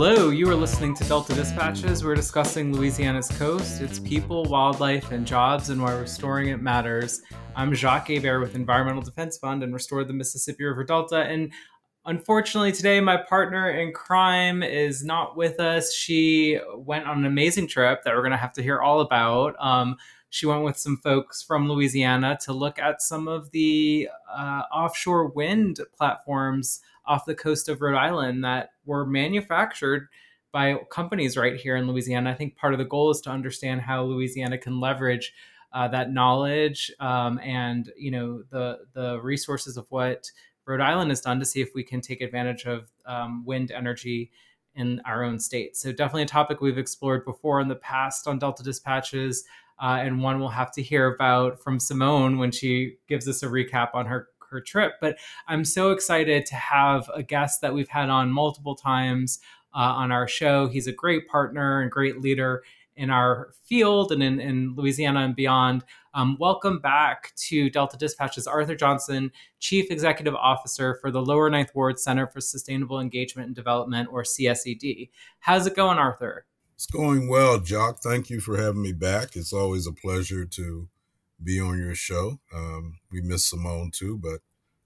Hello, you are listening to Delta Dispatches. We're discussing Louisiana's coast, its people, wildlife, and jobs, and why restoring it matters. I'm Jacques Hebert with Environmental Defense Fund and Restore the Mississippi River Delta. And unfortunately, today my partner in crime is not with us. She went on an amazing trip that we're going to have to hear all about. Um, she went with some folks from Louisiana to look at some of the uh, offshore wind platforms off the coast of Rhode Island that were manufactured by companies right here in Louisiana. I think part of the goal is to understand how Louisiana can leverage uh, that knowledge um, and you know the the resources of what Rhode Island has done to see if we can take advantage of um, wind energy in our own state. So definitely a topic we've explored before in the past on Delta Dispatches. Uh, and one we'll have to hear about from Simone when she gives us a recap on her her trip. But I'm so excited to have a guest that we've had on multiple times uh, on our show. He's a great partner and great leader in our field and in, in Louisiana and beyond. Um, welcome back to Delta Dispatches, Arthur Johnson, Chief Executive Officer for the Lower Ninth Ward Center for Sustainable Engagement and Development, or CSED. How's it going, Arthur? It's going well, Jacques. Thank you for having me back. It's always a pleasure to be on your show. Um, we miss Simone too, but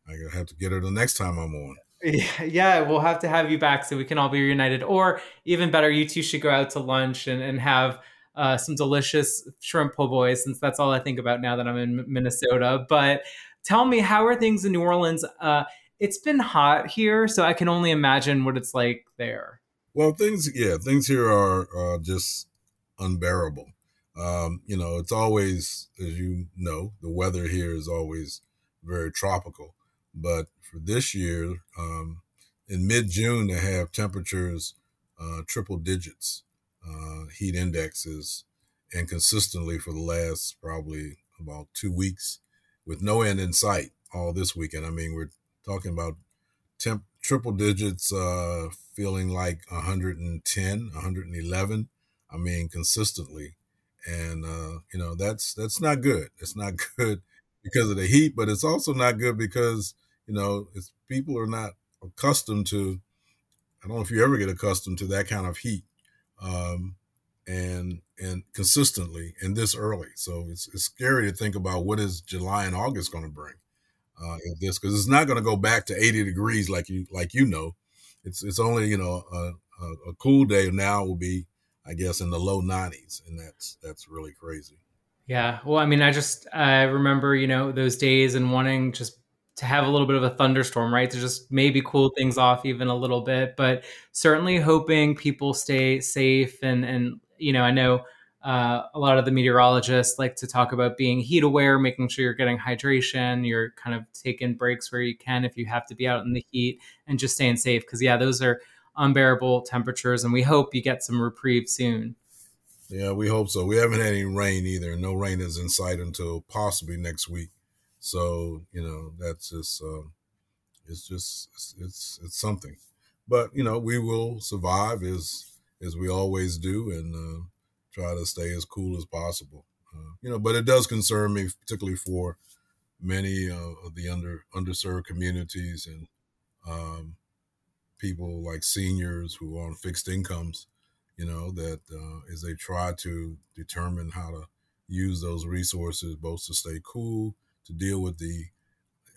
I have to get her the next time I'm on. Yeah, we'll have to have you back so we can all be reunited. Or even better, you two should go out to lunch and, and have uh, some delicious shrimp po' boys, since that's all I think about now that I'm in Minnesota. But tell me, how are things in New Orleans? Uh, it's been hot here, so I can only imagine what it's like there. Well, things, yeah, things here are uh, just unbearable. Um, you know, it's always, as you know, the weather here is always very tropical. But for this year, um, in mid June, they have temperatures uh, triple digits, uh, heat indexes, and consistently for the last probably about two weeks with no end in sight all this weekend. I mean, we're talking about temp triple digits, uh, feeling like 110, 111. I mean, consistently. And, uh, you know, that's, that's not good. It's not good because of the heat, but it's also not good because, you know, it's people are not accustomed to, I don't know if you ever get accustomed to that kind of heat. Um, and and consistently and this early. So it's, it's scary to think about what is July and August going to bring uh, in this because it's not going to go back to 80 degrees like you like you know. It's it's only you know a, a, a cool day now will be I guess in the low 90s, and that's that's really crazy. Yeah, well, I mean, I just I remember you know those days and wanting just to have a little bit of a thunderstorm, right? To just maybe cool things off even a little bit, but certainly hoping people stay safe and and you know I know uh, a lot of the meteorologists like to talk about being heat aware, making sure you're getting hydration, you're kind of taking breaks where you can if you have to be out in the heat, and just staying safe. Because yeah, those are unbearable temperatures, and we hope you get some reprieve soon. Yeah, we hope so. We haven't had any rain either. No rain is in sight until possibly next week. So you know that's just uh, it's just it's, it's it's something. But you know we will survive as as we always do, and uh, try to stay as cool as possible. Uh, you know, but it does concern me, particularly for many uh, of the under underserved communities and um, people like seniors who are on fixed incomes. You know, that uh, as they try to determine how to use those resources, both to stay cool, to deal with the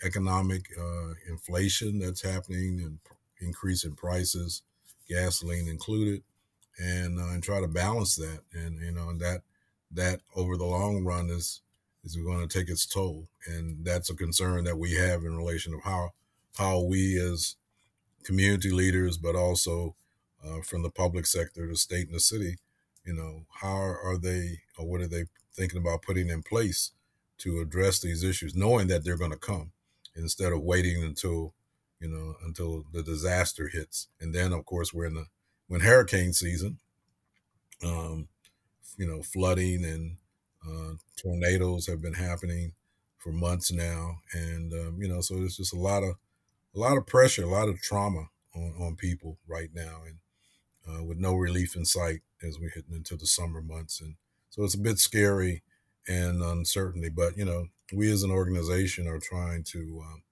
economic uh, inflation that's happening and increase in prices, gasoline included, and uh, and try to balance that. And you know, and that that over the long run is is going to take its toll, and that's a concern that we have in relation of how how we as community leaders, but also uh, from the public sector, the state and the city, you know, how are they or what are they thinking about putting in place to address these issues, knowing that they're going to come instead of waiting until you know until the disaster hits, and then of course we're in the when hurricane season, um, you know, flooding and uh, tornadoes have been happening for months now, and um, you know, so there's just a lot of a lot of pressure, a lot of trauma on, on people right now, and uh, with no relief in sight as we're hitting into the summer months, and so it's a bit scary and uncertainty. But you know, we as an organization are trying to um,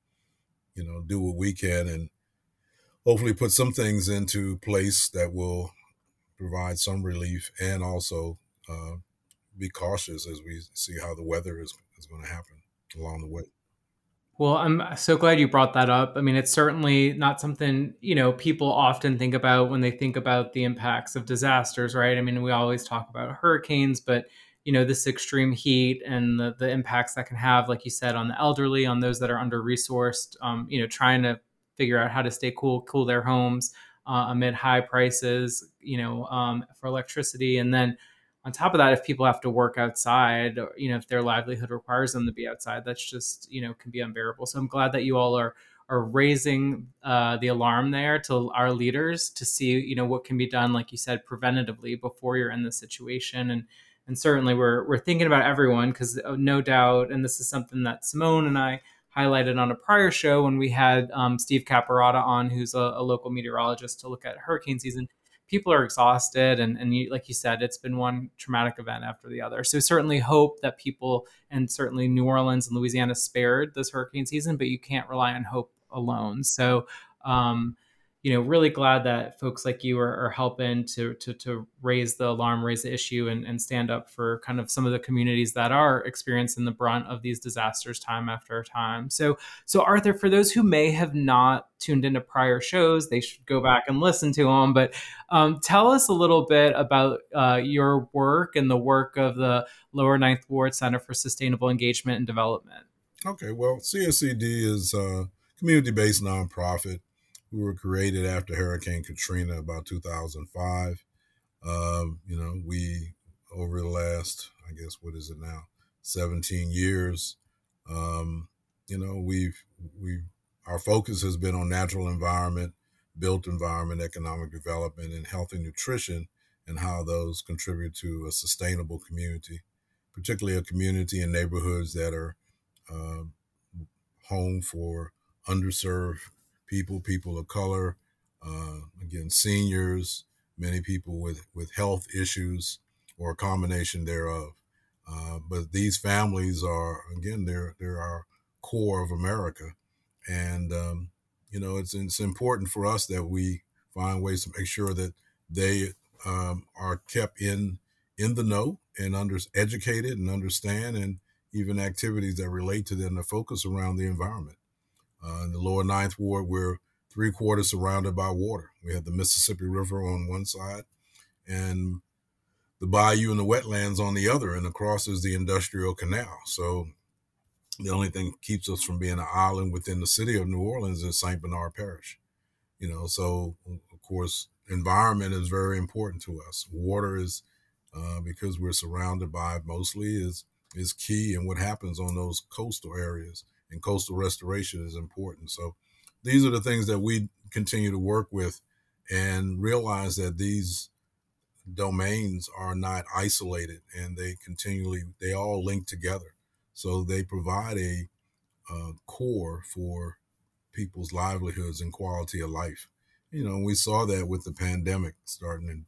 you know, do what we can and hopefully put some things into place that will provide some relief and also uh, be cautious as we see how the weather is, is going to happen along the way. Well, I'm so glad you brought that up. I mean, it's certainly not something, you know, people often think about when they think about the impacts of disasters, right? I mean, we always talk about hurricanes, but you know, this extreme heat and the, the impacts that can have, like you said, on the elderly, on those that are under resourced, um, you know, trying to figure out how to stay cool, cool their homes uh, amid high prices, you know, um, for electricity. And then on top of that, if people have to work outside, or, you know, if their livelihood requires them to be outside, that's just, you know, can be unbearable. So I'm glad that you all are are raising uh, the alarm there to our leaders to see, you know, what can be done, like you said, preventatively before you're in the situation. And and certainly we're we're thinking about everyone because uh, no doubt, and this is something that Simone and I highlighted on a prior show when we had um, Steve Caparotta on, who's a, a, local meteorologist, to look at hurricane season. People are exhausted, and, and you, like you said, it's been one traumatic event after the other. So certainly hope that people, and certainly New Orleans and Louisiana, spared this hurricane season, but you can't rely on hope alone. So um, you know, really glad that folks like you are, are helping to, to, to raise the alarm, raise the issue, and, and stand up for kind of some of the communities that are experiencing the brunt of these disasters time after time. So, so Arthur, for those who may have not tuned into prior shows, they should go back and listen to them. But um, tell us a little bit about uh, your work and the work of the Lower Ninth Ward Center for Sustainable Engagement and Development. Okay, well, CSED is a community-based nonprofit we were created after Hurricane Katrina about 2005. Um, you know, we over the last, I guess, what is it now, 17 years. Um, you know, we've we our focus has been on natural environment, built environment, economic development, and healthy nutrition, and how those contribute to a sustainable community, particularly a community and neighborhoods that are uh, home for underserved people, people of color, uh, again, seniors, many people with, with health issues or a combination thereof. Uh, but these families are, again, they're, they're our core of America. And, um, you know, it's, it's important for us that we find ways to make sure that they um, are kept in in the know and under educated and understand and even activities that relate to them to focus around the environment. Uh, in the lower ninth ward, we're three quarters surrounded by water. We have the Mississippi River on one side and the bayou and the wetlands on the other, and across is the industrial canal. So the only thing keeps us from being an island within the city of New Orleans is St. Bernard Parish. You know, so of course, environment is very important to us. Water is uh, because we're surrounded by mostly is is key, and what happens on those coastal areas and coastal restoration is important. So these are the things that we continue to work with and realize that these domains are not isolated and they continually they all link together so they provide a uh, core for people's livelihoods and quality of life you know we saw that with the pandemic starting in,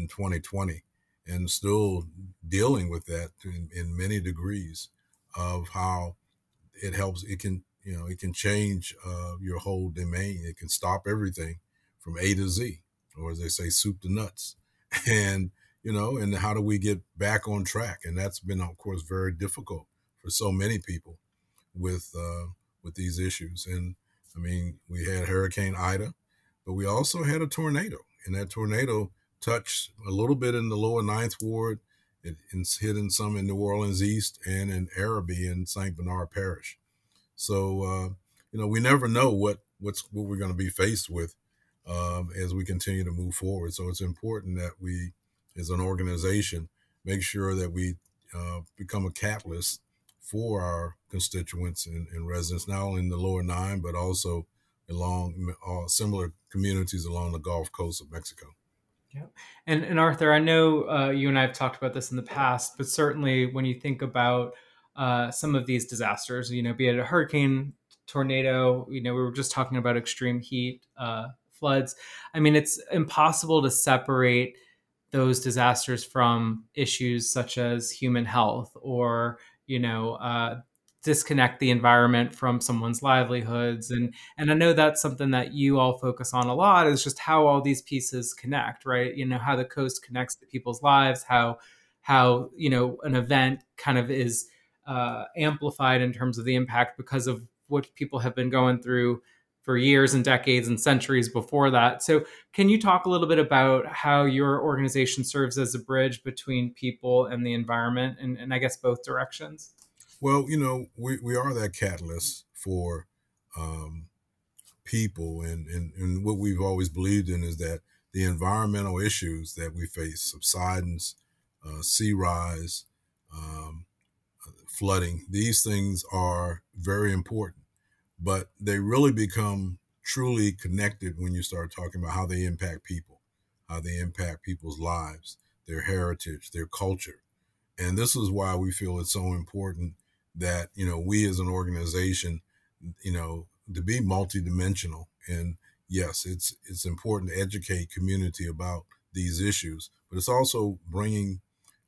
in 2020 and still dealing with that in, in many degrees of how it helps it can you know it can change uh, your whole domain. It can stop everything from a to z or as they say soup to nuts. And you know and how do we get back on track? And that's been of course very difficult for so many people with uh, with these issues. And i mean we had hurricane ida but we also had a tornado and that tornado touched a little bit in the lower ninth ward it's hidden some in new orleans east and in arabi in st bernard parish so uh, you know, we never know what what's what we're going to be faced with um, as we continue to move forward. So it's important that we, as an organization, make sure that we uh, become a catalyst for our constituents and, and, residents, not only in the lower nine, but also along uh, similar communities along the Gulf Coast of Mexico. Yeah. And, and Arthur, I know uh, you and I have talked about this in the past, but certainly when you think about uh, some of these disasters, you know, be it a hurricane, tornado, you know, we were just talking about extreme heat, uh, floods. I mean, it's impossible to separate those disasters from issues such as human health or, you know, uh, disconnect the environment from someone's livelihoods and and I know that's something that you all focus on a lot is just how all these pieces connect right you know how the coast connects to people's lives how how you know an event kind of is uh, amplified in terms of the impact because of what people have been going through for years and decades and centuries before that. So, can you talk a little bit about how your organization serves as a bridge between people and the environment, and, and I guess both directions? Well, you know, we, we are that catalyst for um, people, and, and, and what we've always believed in is that the environmental issues that we face subsidence, uh, sea rise, um, flooding these things are very important but they really become truly connected when you start talking about how they impact people, how they impact people's lives, their heritage, their culture. And this is why we feel it's so important that, you know, we as an organization, you know, to be multidimensional. And yes, it's it's important to educate community about these issues, but it's also bringing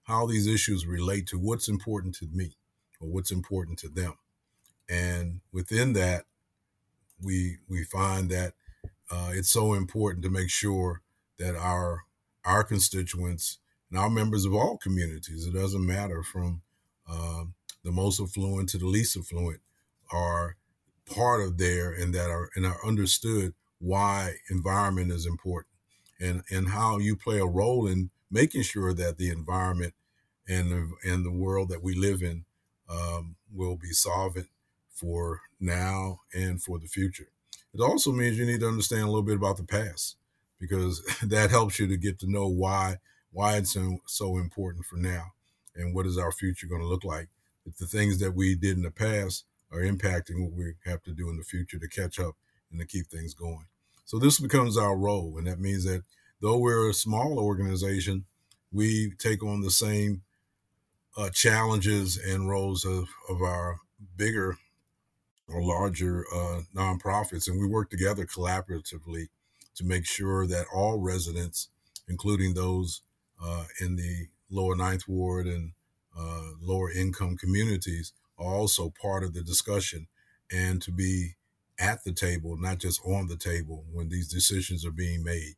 how these issues relate to what's important to me or what's important to them. And within that, we we find that uh, it's so important to make sure that our our constituents and our members of all communities, it doesn't matter from uh, the most affluent to the least affluent, are part of there and that are and are understood why environment is important and and how you play a role in making sure that the environment and the, and the world that we live in um, will be solvent for now and for the future. It also means you need to understand a little bit about the past because that helps you to get to know why why it's so important for now and what is our future going to look like if the things that we did in the past are impacting what we have to do in the future to catch up and to keep things going. So this becomes our role, and that means that though we're a small organization, we take on the same uh, challenges and roles of, of our bigger or larger uh, nonprofits, and we work together collaboratively to make sure that all residents, including those uh, in the lower ninth ward and uh, lower income communities, are also part of the discussion and to be at the table, not just on the table when these decisions are being made.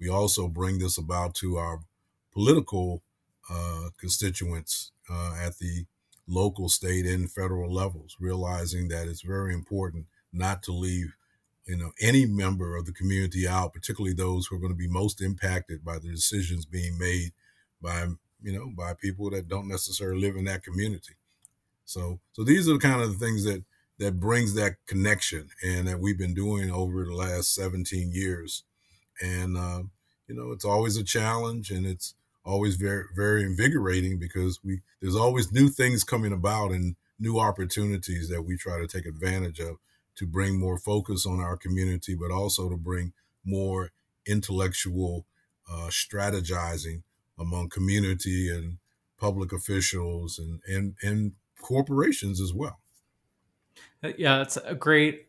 We also bring this about to our political uh, constituents uh, at the local, state, and federal levels, realizing that it's very important not to leave you know any member of the community out, particularly those who are going to be most impacted by the decisions being made by you know by people that don't necessarily live in that community. So so these are the kind of the things that that brings that connection and that we've been doing over the last 17 years. And uh, you know, it's always a challenge and it's always very very invigorating because we there's always new things coming about and new opportunities that we try to take advantage of to bring more focus on our community, but also to bring more intellectual uh, strategizing among community and public officials and, and, and corporations as well. Uh, yeah, it's a great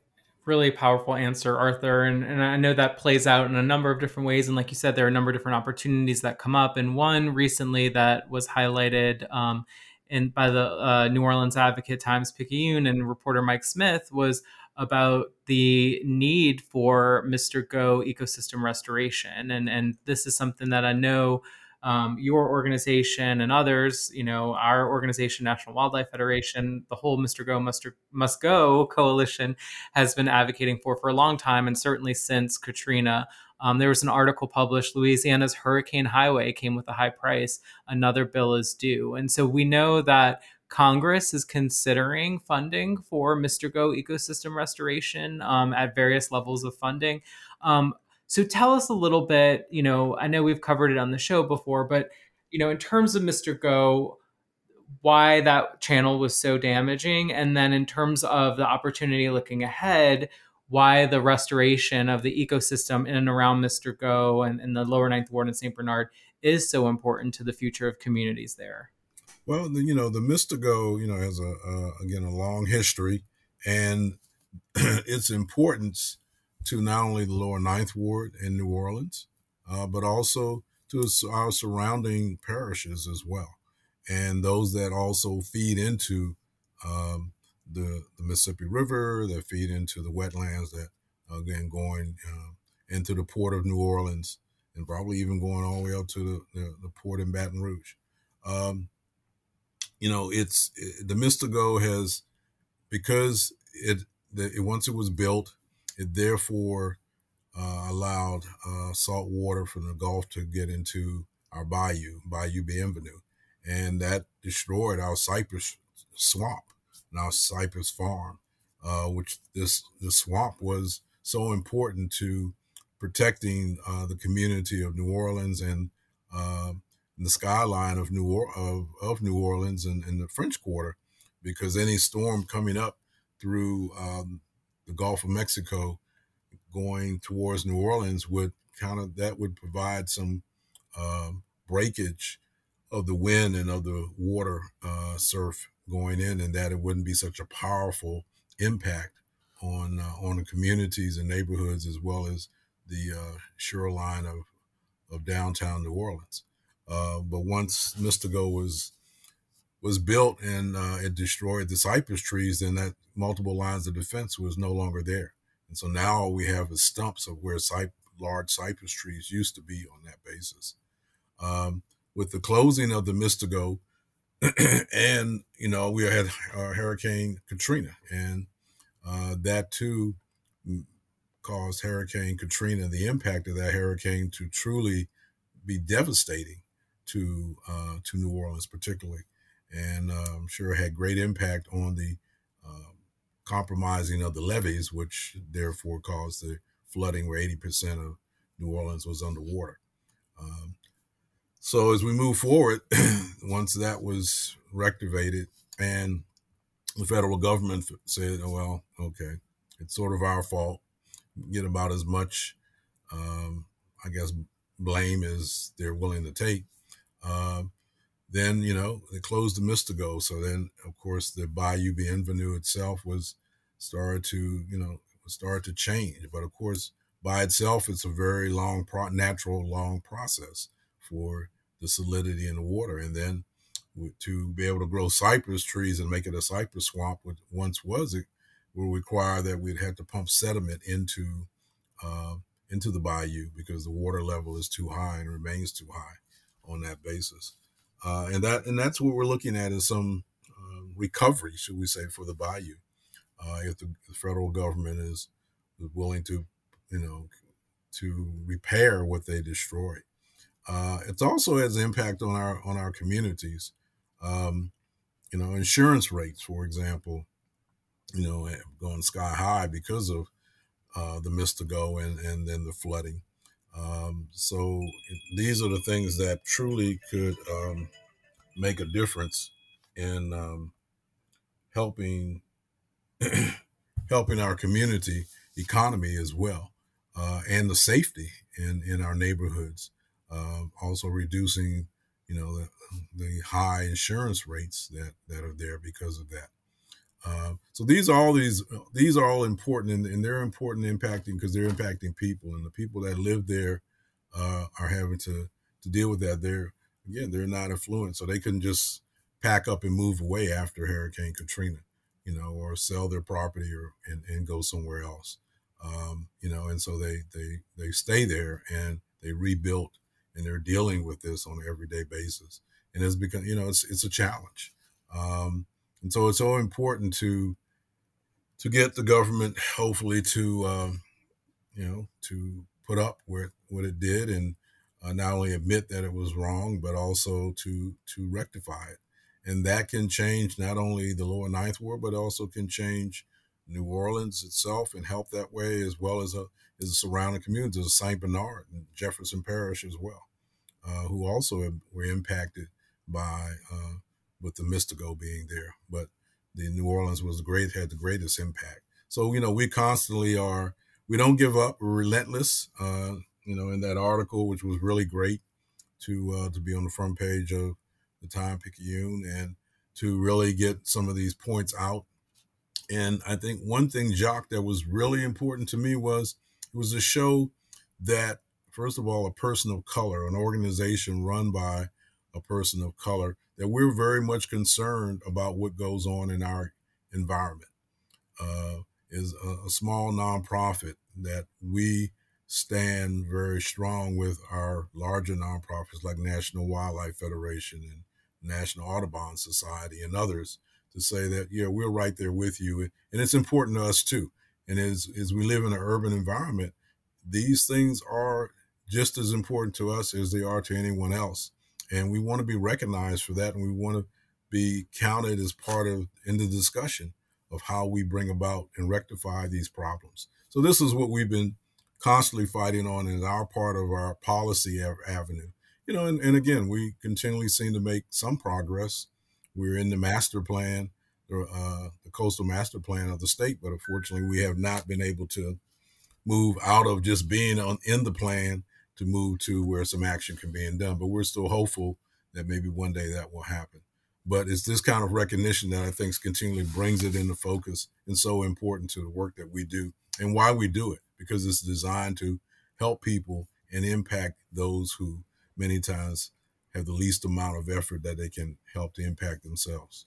really powerful answer, Arthur. And, and I know that plays out in a number of different ways. And like you said, there are a number of different opportunities that come up. And one recently that was highlighted um, in, by the uh, New Orleans Advocate Times Picayune and reporter Mike Smith was about the need for Mr. Go ecosystem restoration. And, and this is something that I know um, your organization and others, you know, our organization, National Wildlife Federation, the whole Mr. Go Must, Must Go coalition has been advocating for for a long time, and certainly since Katrina. Um, there was an article published Louisiana's Hurricane Highway came with a high price. Another bill is due. And so we know that Congress is considering funding for Mr. Go ecosystem restoration um, at various levels of funding. Um, so tell us a little bit, you know, I know we've covered it on the show before, but you know, in terms of Mr. Go, why that channel was so damaging and then in terms of the opportunity looking ahead, why the restoration of the ecosystem in and around Mr. Go and, and the lower ninth ward in St. Bernard is so important to the future of communities there. Well, the, you know, the Mr. Go, you know, has a, uh, again, a long history and its importance to not only the lower ninth ward in New Orleans, uh, but also to our surrounding parishes as well. And those that also feed into um, the, the Mississippi River that feed into the wetlands that again going uh, into the port of New Orleans and probably even going all the way up to the, the, the port in Baton Rouge. Um, you know, it's it, the Mr. Go has because it, the, it once it was built, it therefore uh, allowed uh, salt water from the Gulf to get into our bayou, Bayou Bienvenue, and that destroyed our cypress swamp and our cypress farm, uh, which this the swamp was so important to protecting uh, the community of New Orleans and uh, the skyline of New or- of, of New Orleans and, and, the French Quarter, because any storm coming up through um, the Gulf of Mexico, going towards New Orleans, would kind of that would provide some uh, breakage of the wind and of the water uh, surf going in, and that it wouldn't be such a powerful impact on uh, on the communities and neighborhoods as well as the uh, shoreline of of downtown New Orleans. Uh, but once Mr. Go was was built and uh, it destroyed the cypress trees, then that multiple lines of defense was no longer there. And so now we have the stumps of where large cypress trees used to be on that basis. Um, with the closing of the Mr. Go, and you know we had uh, Hurricane Katrina, and uh, that too caused Hurricane Katrina, the impact of that hurricane to truly be devastating to uh, to New Orleans, particularly, and uh, I'm sure had great impact on the uh, compromising of the levees, which therefore caused the flooding, where 80% of New Orleans was underwater. Um, so as we move forward, once that was rectivated, and the federal government said, oh, "Well, okay, it's sort of our fault get about as much, um, I guess, blame as they're willing to take. Uh, then you know they closed the Mr. Go, so then of course the Bayou Bienvenue itself was started to you know started to change. But of course, by itself, it's a very long, pro- natural, long process for the salinity in the water, and then to be able to grow cypress trees and make it a cypress swamp, which once was it will require that we'd have to pump sediment into uh, into the bayou because the water level is too high and remains too high on that basis. Uh, and that and that's what we're looking at is some uh, recovery, should we say, for the bayou. Uh, if the, the, federal government is, willing to, you know, to repair what they destroyed. Uh, it also has an impact on our on our communities. Um, you know, insurance rates, for example, you know, going sky high because of uh, the Mr. Go and, and then the flooding. Um, so these are the things that truly could um, make a difference in um, helping helping our community economy as well, uh, and the safety in in our neighborhoods. Uh, also reducing, you know, the, the high insurance rates that that are there because of that. Uh, so these are all these these are all important and, and they're important impacting because they're impacting people and the people that live there uh, are having to to deal with that. They're again they're not affluent, so they couldn't just pack up and move away after Hurricane Katrina, you know, or sell their property or and, and go somewhere else. Um, you know, and so they they they stay there and they rebuilt and they're dealing with this on an everyday basis. And it's become, you know, it's it's a challenge. Um, and so it's so important to to get the government hopefully to um, you know to put up with what it did and uh, not only admit that it was wrong but also to to rectify it. And that can change not only the lower ninth ward but also can change new orleans itself and help that way as well as a as the surrounding communities of st bernard and jefferson parish as well uh, who also were impacted by uh, with the Mr. Go being there. But the New Orleans was great, had the greatest impact. So, you know, we constantly are, we don't give up, we're relentless. Uh, you know, in that article, which was really great to uh, to be on the front page of the Time Picayune and to really get some of these points out. And I think one thing, Jacques, that was really important to me was it was a show that, first of all, a person of color, an organization run by a person of color, that we're very much concerned about what goes on in our environment. Uh, is a, a, small nonprofit that we stand very strong with our larger nonprofits like National Wildlife Federation and National Audubon Society and others to say that yeah we're right there with you. And it's important to us too. And as as we live in an urban environment these things are just as important to us as they are to anyone else and we want to be recognized for that and we want to be counted as part of in the discussion of how we bring about and rectify these problems. So this is what we've been constantly fighting on in our part of our policy avenue. You know and, and again we continually seem to make some progress. We're in the master plan uh, the coastal master plan of the state but unfortunately we have not been able to move out of just being on in the plan to move to where some action can be done. But we're still hopeful that maybe one day that will happen. But it's this kind of recognition that I think continually brings it into focus and so important to the work that we do and why we do it, because it's designed to help people and impact those who many times have the least amount of effort that they can help to impact themselves.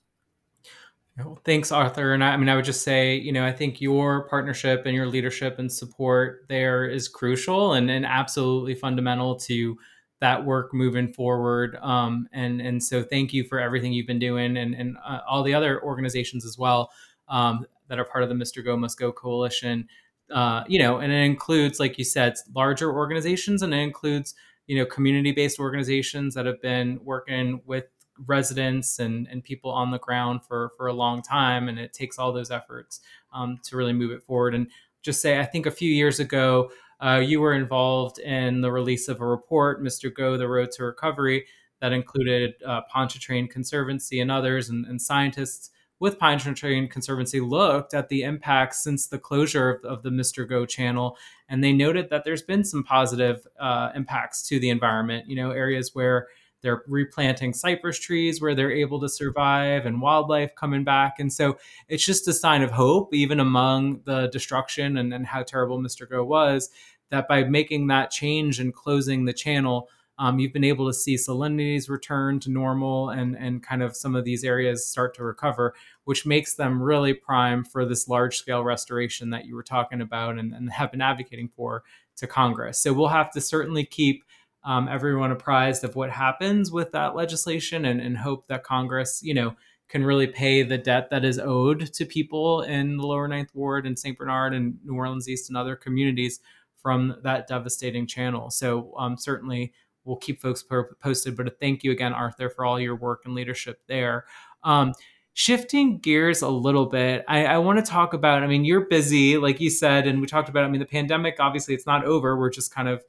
Well, thanks, Arthur. And I, I, mean, I would just say, you know, I think your partnership and your leadership and support there is crucial and, and absolutely fundamental to that work moving forward. Um, and and so, thank you for everything you've been doing, and and uh, all the other organizations as well um, that are part of the Mr. Go Must Go coalition. Uh, you know, and it includes, like you said, larger organizations, and it includes you know community-based organizations that have been working with residents and, and people on the ground for, for a long time. And it takes all those efforts um, to really move it forward. And just say, I think a few years ago, uh, you were involved in the release of a report, Mr. Go, The Road to Recovery, that included uh, Pontchartrain Conservancy and others, and, and scientists with Pontchartrain Conservancy looked at the impacts since the closure of, of, the Mr. Go channel, and they noted that there's been some positive uh, impacts to the environment. You know, areas where they're replanting cypress trees where they're able to survive and wildlife coming back. And so it's just a sign of hope, even among the destruction and, and how terrible Mr. Go was, that by making that change and closing the channel, um, you've been able to see salinities return to normal and, and kind of some of these areas start to recover, which makes them really prime for this large scale restoration that you were talking about and, and have been advocating for to Congress. So we'll have to certainly keep um, everyone apprised of what happens with that legislation and, and hope that Congress, you know, can really pay the debt that is owed to people in the lower ninth ward and St. Bernard and New Orleans East and other communities from that devastating channel. So um, certainly we'll keep folks posted. But thank you again, Arthur, for all your work and leadership there. Um, shifting gears a little bit, I, I want to talk about. I mean, you're busy, like you said, and we talked about. I mean, the pandemic obviously it's not over. We're just kind of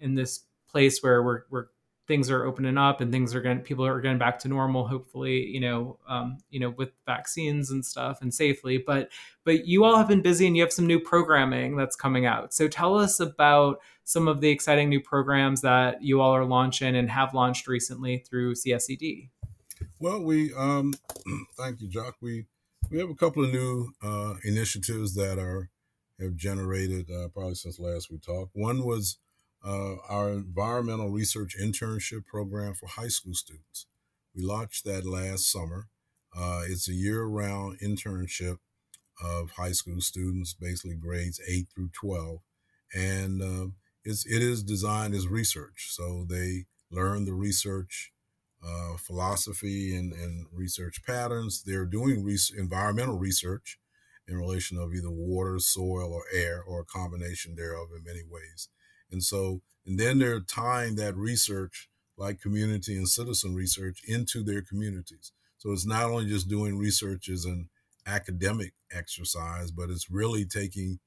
in this place where we're, we're things are opening up and things are going people are going back to normal hopefully you know um, you know with vaccines and stuff and safely. But but you all have been busy and you have some new programming that's coming out. So tell us about some of the exciting new programs that you all are launching and have launched recently through csed well we um thank you Jacques. We we have a couple of new uh, initiatives that are have generated uh, probably since last we talked. One was uh, our environmental research internship program for high school students. We launched that last summer. Uh, it's a year round internship of high school students, basically grades 8 through 12. And uh, it's, it is designed as research. So they learn the research uh, philosophy and, and research patterns. They're doing environmental research in relation of either water, soil, or air, or a combination thereof in many ways. And so, and then they're tying that research, like community and citizen research, into their communities. So it's not only just doing research as an academic exercise, but it's really taking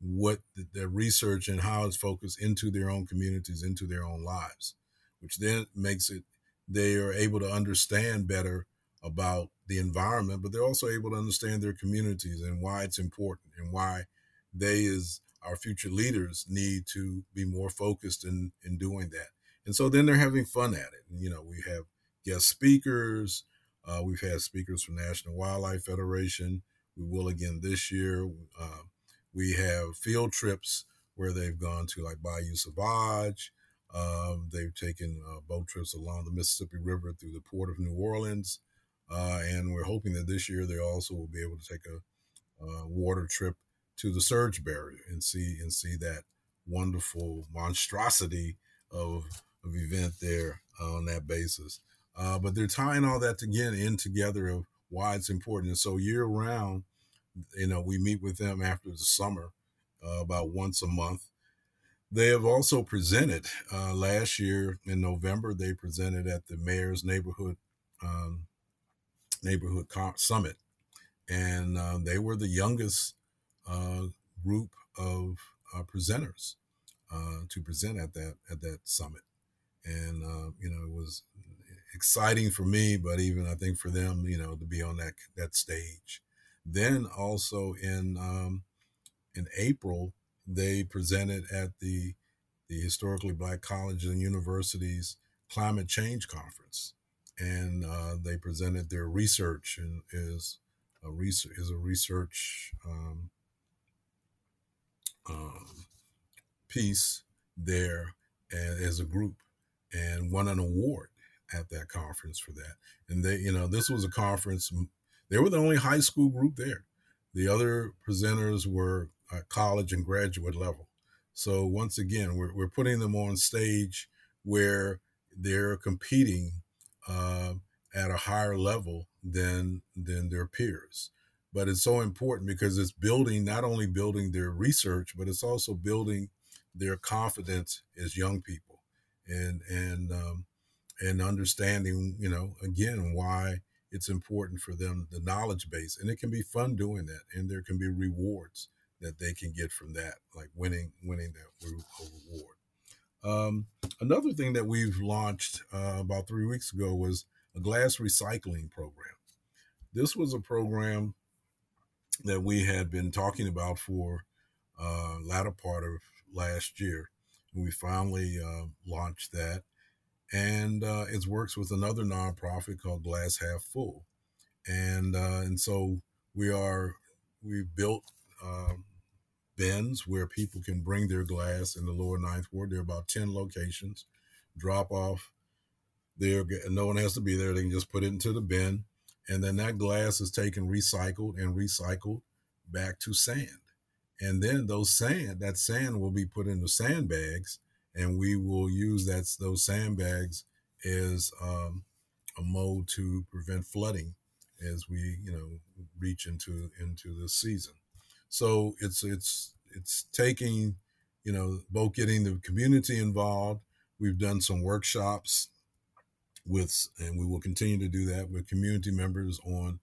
what the, the research and how it's focused into their own communities, into their own lives, which then makes it they are able to understand better about the environment, but they're also able to understand their communities and why it's important and why they as our future leaders need to be more focused in in doing that. And so then they're having fun at it. And, you know, we have guest speakers. Uh, we've had speakers from National Wildlife Federation. We will again this year. Uh, we have field trips where they've gone to like Bayou Sauvage. Um, they've taken uh, boat trips along the Mississippi River through the port of New Orleans. Uh, and we're hoping that this year they also will be able to take a, a water trip to the surge barrier and see and see that wonderful monstrosity of of event there on that basis. Uh, but they're tying all that again in together of why it's important. And so year round, you know, we meet with them after the summer uh, about once a month. They have also presented uh, last year in November. They presented at the mayor's neighborhood um, neighborhood summit, and uh, they were the youngest uh, group of uh, presenters uh, to present at that at that summit. And you know, it was exciting for me, but even I think for them, you know, to be on that that stage. Then also in um, in April, they presented at the the historically black colleges and universities climate change conference, and uh, they presented their research and is a research is a research um, um, piece there as a group and won an award at that conference for that. And they, you know, this was a conference. They were the only high school group there. The other presenters were college and graduate level. So once again, we're, we're putting them on stage where they're competing uh, at a higher level than than their peers. But it's so important because it's building not only building their research, but it's also building their confidence as young people, and and um, and understanding, you know, again why it's important for them the knowledge base, and it can be fun doing that, and there can be rewards that they can get from that, like winning winning that reward. Um, another thing that we've launched uh, about three weeks ago was a glass recycling program. This was a program that we had been talking about for uh, latter part of last year. We finally uh, launched that, and uh, it works with another nonprofit called Glass Half Full, and uh, and so we are we built um, bins where people can bring their glass in the lower ninth ward. There are about 10 locations, drop off there. No one has to be there. They can just put it into the bin. And then that glass is taken, recycled, and recycled back to sand. And then those sand, that sand will be put into sandbags, and we will use that those sandbags as um, a mode to prevent flooding as we, you know, reach into into the season. So it's it's it's taking, you know, both getting the community involved. We've done some workshops with, and we will continue to do that with community members on,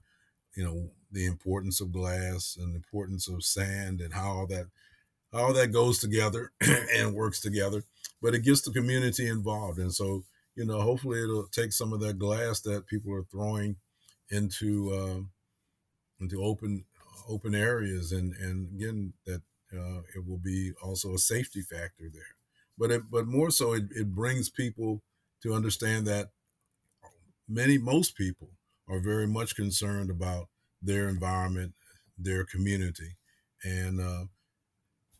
you know, the importance of glass and the importance of sand and how all that how that goes together and works together. But it gets the community involved, and so you know, hopefully it'll take some of that glass that people are throwing into uh, into open open areas and and again that uh, it will be also a safety factor there but it, but more so it, it brings people to understand that many most people are very much concerned about their environment their community. And uh,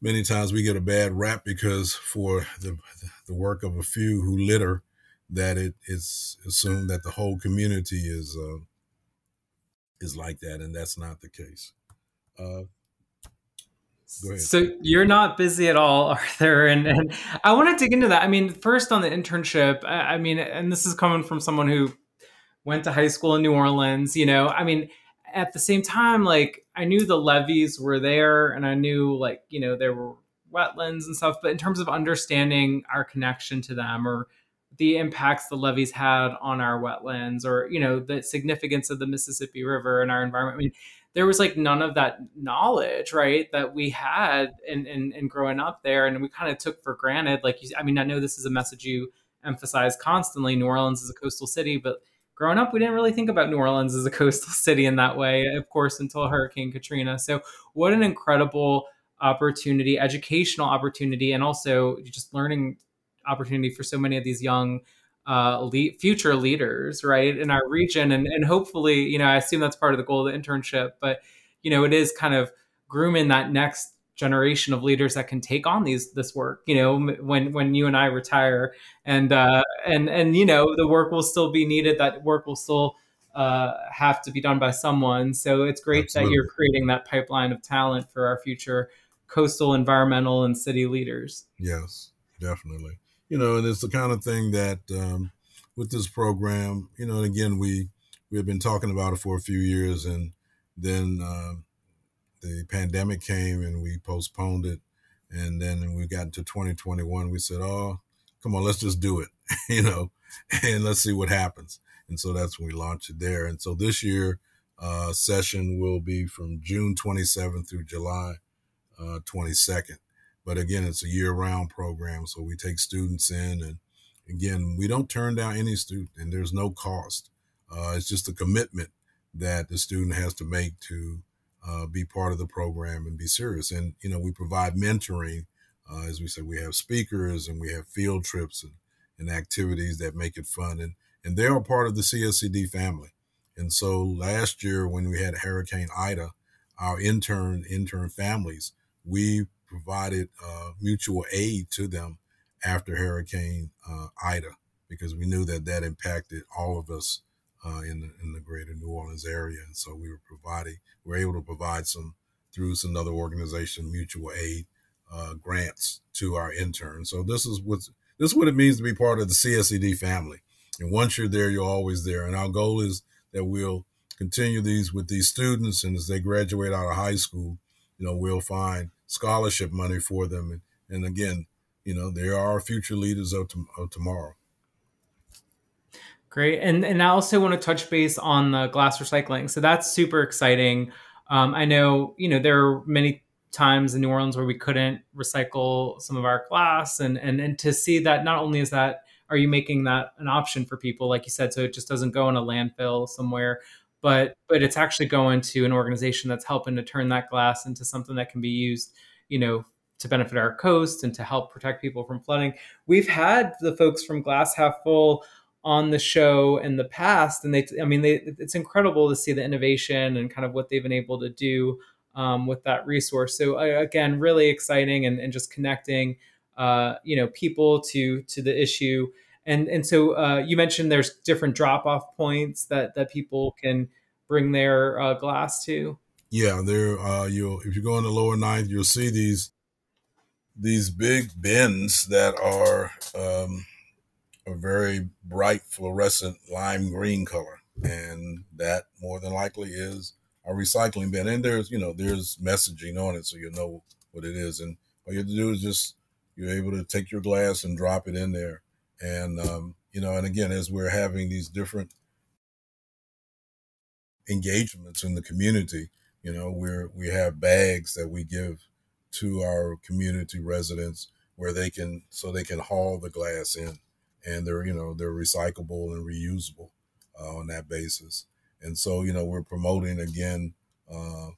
many times we get a bad rap because for the the work of a few who litter that it is assumed that the whole community is uh, is like that and that's not the case. Uh, so you're not busy at all, Arthur, and, and I want to dig into that. I mean, first on the internship, I, I mean, and this is coming from someone who went to high school in New Orleans. You know, I mean, at the same time, like I knew the levees were there, and I knew like you know there were wetlands and stuff. But in terms of understanding our connection to them, or the impacts the levees had on our wetlands, or you know the significance of the Mississippi River and our environment, I mean there was like none of that knowledge, right, that we had in, in, in growing up there. And we kind of took for granted, like, you, I mean, I know this is a message you emphasize constantly. New Orleans is a coastal city, but growing up, we didn't really think about New Orleans as a coastal city in that way, of course, until Hurricane Katrina. So, what an incredible opportunity, educational opportunity, and also just learning opportunity for so many of these young uh, lead, future leaders, right, in our region, and and hopefully, you know, I assume that's part of the goal of the internship, but you know, it is kind of grooming that next generation of leaders that can take on these this work. You know, when when you and I retire, and uh, and and you know, the work will still be needed. That work will still uh, have to be done by someone. So it's great Absolutely. that you're creating that pipeline of talent for our future coastal, environmental, and city leaders. Yes, definitely. You know, and it's the kind of thing that um, with this program, you know, and again, we we have been talking about it for a few years, and then uh, the pandemic came and we postponed it, and then we got into 2021. We said, "Oh, come on, let's just do it," you know, and let's see what happens. And so that's when we launched it there. And so this year uh, session will be from June 27th through July uh, 22nd. But again, it's a year-round program, so we take students in, and again, we don't turn down any student, and there's no cost. Uh, it's just a commitment that the student has to make to uh, be part of the program and be serious. And you know, we provide mentoring. Uh, as we said, we have speakers and we have field trips and, and activities that make it fun. And and they are part of the CSED family. And so last year, when we had Hurricane Ida, our intern intern families, we provided uh, mutual aid to them after Hurricane uh, Ida because we knew that that impacted all of us uh, in the in the greater New Orleans area, and so we were providing, we were able to provide some through some other organization, mutual aid uh, grants to our interns. So this is what this is what it means to be part of the CSED family. And once you're there, you're always there. And our goal is that we'll continue these with these students, and as they graduate out of high school, you know, we'll find scholarship money for them. And, and again, you know, they are future leaders of, of tomorrow. Great. And and I also want to touch base on the glass recycling. So that's super exciting. Um, I know, you know, there are many times in New Orleans where we couldn't recycle some of our glass and and and to see that not only is that are you making that an option for people like you said so it just doesn't go in a landfill somewhere but but it's actually going to an organization that's helping to turn that glass into something that can be used you know to benefit our coast and to help protect people from flooding we've had the folks from glass half full on the show in the past and they i mean they, it's incredible to see the innovation and kind of what they've been able to do um, with that resource. So uh, again really exciting and, and just connecting uh, you know people to to the issue. And and so uh, you mentioned there's different drop off points that that people can bring their uh, glass to. Yeah there uh, you'll if you go in the lower ninth you'll see these these big bins that are um, a very bright fluorescent lime green color. And that more than likely is a recycling bin. And there's, you know, there's messaging on it so you know what it is. And all you have to do is just, you're able to take your glass and drop it in there. And, um, you know, and again, as we're having these different engagements in the community, you know, we're, we have bags that we give to our community residents where they can, so they can haul the glass in and they're you know they're recyclable and reusable uh, on that basis. And so you know we're promoting again uh,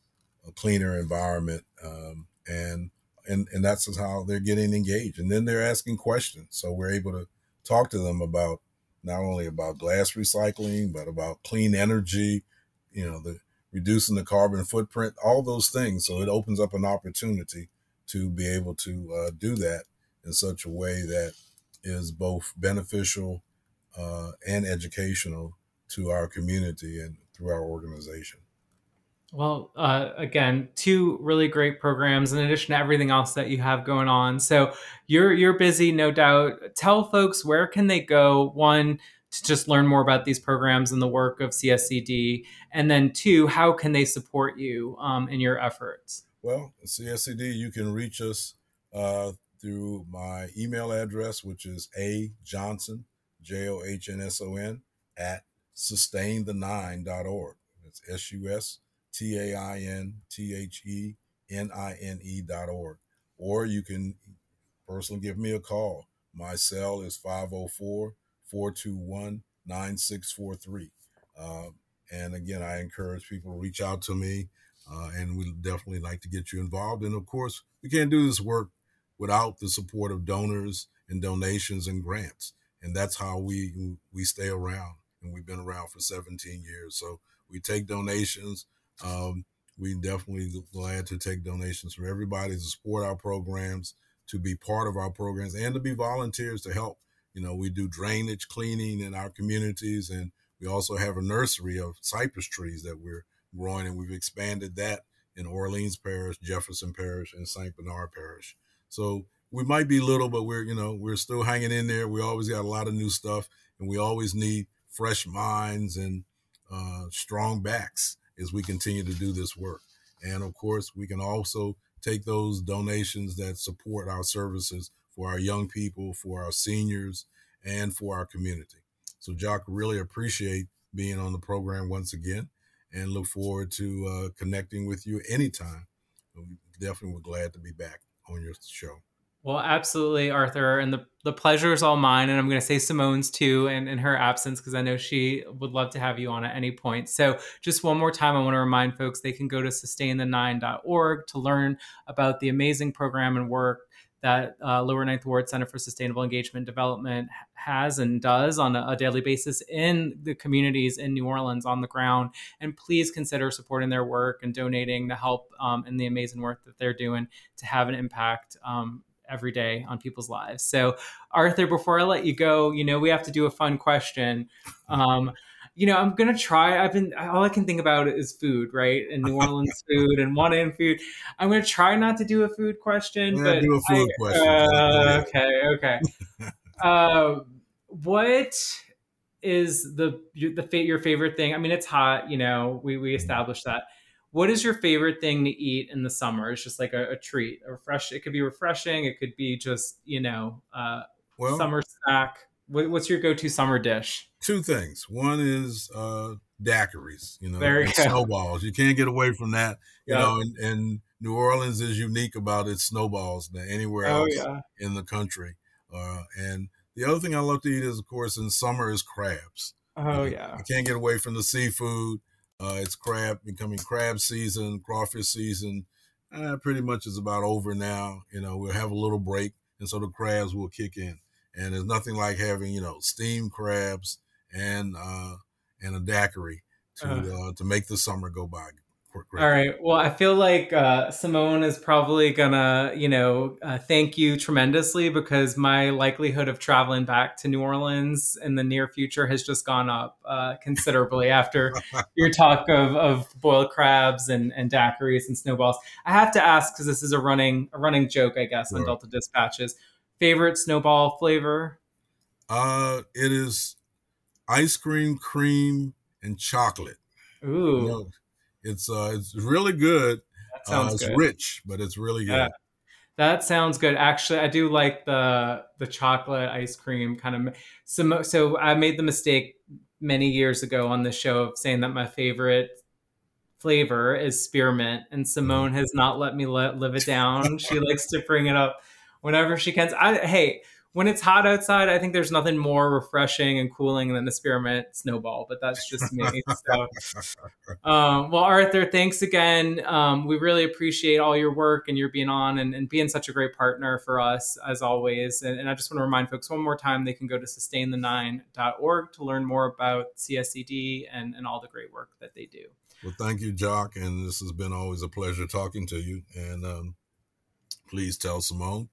a cleaner environment, um, and and and that's how they're getting engaged. And then they're asking questions, so we're able to talk to them about not only about glass recycling but about clean energy, you know the reducing the carbon footprint, all those things. So it opens up an opportunity to be able to uh, do that in such a way that is both beneficial uh, and educational to our community and through our organization. Well, uh, again, two really great programs in addition to everything else that you have going on. So you're you're busy, no doubt. Tell folks where can they go. One to just learn more about these programs and the work of CSED, and then two, how can they support you um, in your efforts? Well, CSED, you can reach us uh, through my email address, which is a johnson, J O H N S O N, at sustainthe9.org. It's S U S T A I N T H E N I N E dot org. Or you can personally give me a call. My cell is 504 421 9643. Uh, and again, I encourage people to reach out to me, uh, and we definitely like to get you involved. And of course, we can't do this work without the support of donors and donations and grants. And that's how we we stay around. And we've been around for 17 years. So we take donations. Um, we definitely glad to take donations from everybody to support our programs, to be part of our programs, and to be volunteers to help. You know, we do drainage cleaning in our communities, and We also have a nursery of cypress trees that we're growing, and we've expanded that in Orleans Parish, Jefferson Parish, and St. Bernard Parish. So we might be little, but we're you know we're still hanging in there. We always got a lot of new stuff, and we always need fresh minds and uh, strong backs as we continue to do this work. And of course, we can also take those donations that support our services for our young people, for our seniors, and for our community. So, Jacques, really appreciate being on the program once again and look forward to uh, connecting with you anytime. We definitely we're glad to be back on your show. Well, absolutely, Arthur, and the the pleasure is all mine. And I'm going to say Simone's too, and in her absence, because I know she would love to have you on at any point. So, just one more time, I want to remind folks they can go to sustainthe9.org to learn about the amazing program and work that uh, Lower Ninth Ward Center for Sustainable Engagement Development has and does on a, a, daily basis in the communities in New Orleans on the ground. And please consider supporting their work and donating to help um, in the amazing work that they're doing to have an impact um, every day on people's lives. So, Arthur, before I let you go, you know, we have to do a fun question. Um, you know, I'm gonna try. I've been all I can think about is food, right? And New Orleans food and one in food. I'm gonna try not to do a food question, yeah, but do a food I, question. Uh, okay, okay. uh, what is the the your favorite thing? I mean, it's hot. You know, we we established that what is your favorite thing to eat in the summer? It's just like a, a treat, a fresh. It could be refreshing. It could be just you know, uh, well, summer snack. What, what's your go-to summer dish? Two things. One is uh, daiquiris. You know, Very snowballs. You can't get away from that. You know, and, and, New Orleans is unique about its snowballs than anywhere oh, else oh, yeah. in the country. Uh, and the other thing I love to eat is, of course, in summer is crabs. Oh yeah. I can't get away from the seafood. Uh, it's crab becoming crab season, crawfish season. Uh, pretty much is about over now. You know, we'll have a little break, and so the crabs will kick in. And there's nothing like having you know steamed crabs and uh, and a daiquiri to uh, to make the summer go by. All right. Well, I feel like uh, Simone is probably gonna, you know, uh, thank you tremendously because my likelihood of traveling back to New Orleans in the near future has just gone up uh, considerably after your talk of, of boiled crabs and, and daiquiris and snowballs. I have to ask because this is a running a running joke, I guess, on right. Delta Dispatches. Favorite snowball flavor? Uh, it is ice cream, cream, and chocolate. Ooh. You know, it's uh, it's really good. That sounds uh, it's good. rich, but it's really good. Yeah. That sounds good. Actually, I do like the the chocolate ice cream kind of. So, so I made the mistake many years ago on the show of saying that my favorite flavor is spearmint, and Simone mm-hmm. has not let me let, live it down. she likes to bring it up whenever she can. I hey, when it's hot outside, I think there's nothing more refreshing and cooling than the spearmint snowball, but that's just me. so, um, well, Arthur, thanks again. Um, we really appreciate all your work and your being on and, and being such a great partner for us as always. And, and, I just want to remind folks one more time they can go to sustainthe9.org to learn more about CSED and, and all the great work that they do. Well, thank you, Jacques. And this has been always a pleasure talking to you. And um, please tell Simone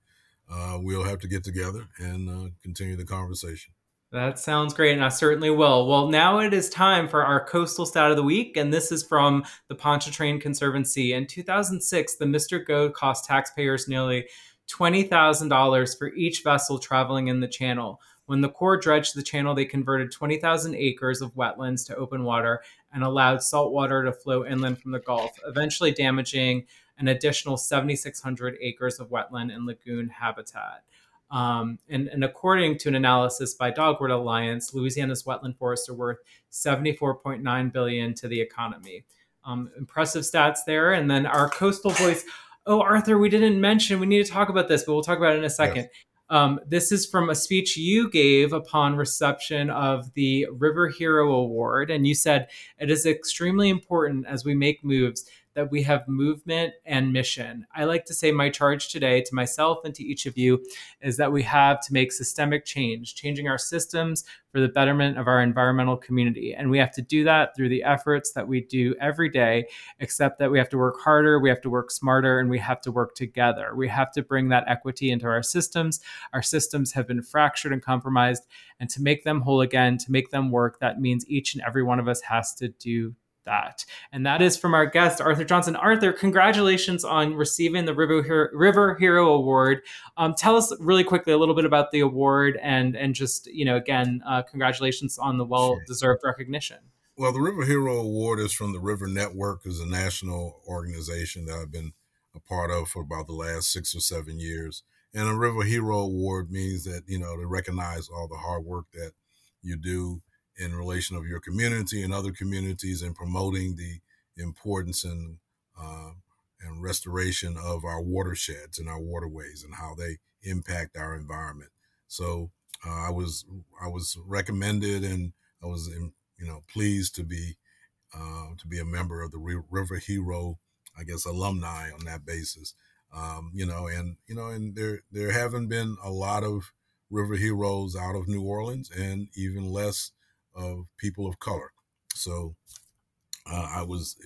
uh, we'll have to get together and uh, continue the conversation. That sounds great, and I certainly will. Well, now it is time for our coastal stat of the week, and this is from the Pontchartrain Conservancy. In 2006, the Mr. Go cost taxpayers nearly $20,000 for each vessel traveling in the channel. When the Corps dredged the channel, they converted 20,000 acres of wetlands to open water and allowed salt water to flow inland from the Gulf, eventually damaging an additional 7,600 acres of wetland and lagoon habitat. Um, and, and, according to an analysis by Dogwood Alliance, Louisiana's wetland forests are worth 74.9 billion to the economy. Um, impressive stats there. And then our coastal voice. Oh, Arthur, we didn't mention. We need to talk about this, but we'll talk about it in a second. Yes. Um, this is from a speech you gave upon reception of the River Hero Award. And you said, It is extremely important as we make moves that we have movement and mission. I like to say my charge today to myself and to each of you is that we have to make systemic change, changing our systems for the betterment of our environmental community. And we have to do that through the efforts that we do every day, except that we have to work harder, we have to work smarter, and we have to work together. We have to bring that equity into our systems. Our systems have been fractured and compromised. And to make them whole again, to make them work, that means each and every one of us has to do that. And that is from our guest, Arthur Johnson. Arthur, congratulations on receiving the River Hero, River Hero Award. Um, tell us really quickly a little bit about the award and, and just, you know, again, uh, congratulations on the well deserved recognition. Well, the River Hero Award is from the River Network, is a national organization that I've been a part of for about the last six or seven years. And a River Hero Award means that, you know, to recognize all the hard work that you do in relation of your community and other communities and promoting the importance and uh, and restoration of our watersheds and our waterways and how they impact our environment. So uh, I was I was recommended and I was in, you know pleased to be uh, to be a member of the River Hero I guess alumni on that basis. Um, you know, and you know, and there there haven't been a lot of river heroes out of New Orleans, and even less of people of color. So uh, I was,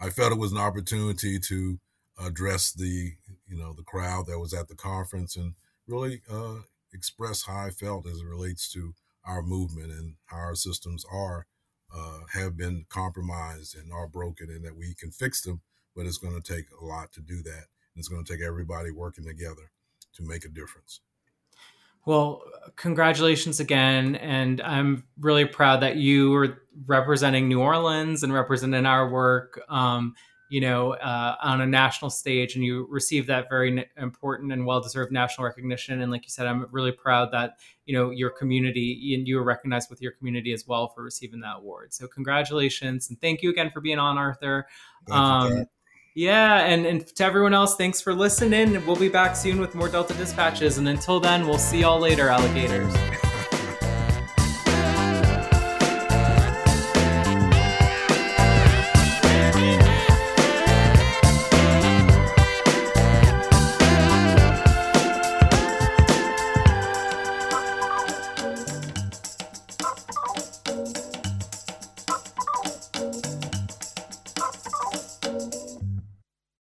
I felt it was an opportunity to address the, you know, the crowd that was at the conference and really uh, express how I felt as it relates to our movement and how our systems are uh, have been compromised and are broken, and that we can fix them. But it's going to take a lot to do that. And it's going to take everybody working together to make a difference. Well, congratulations again. And I'm really proud that you were representing New Orleans and representing our work, um, you know, uh, on a national stage. And you received that very important and well deserved national recognition. And like you said, I'm really proud that, you know, your community and you were recognized with your community as well for receiving that award. So, congratulations. And thank you again for being on, Arthur. Yeah, and, and to everyone else, thanks for listening. We'll be back soon with more Delta Dispatches. And until then, we'll see y'all later, alligators.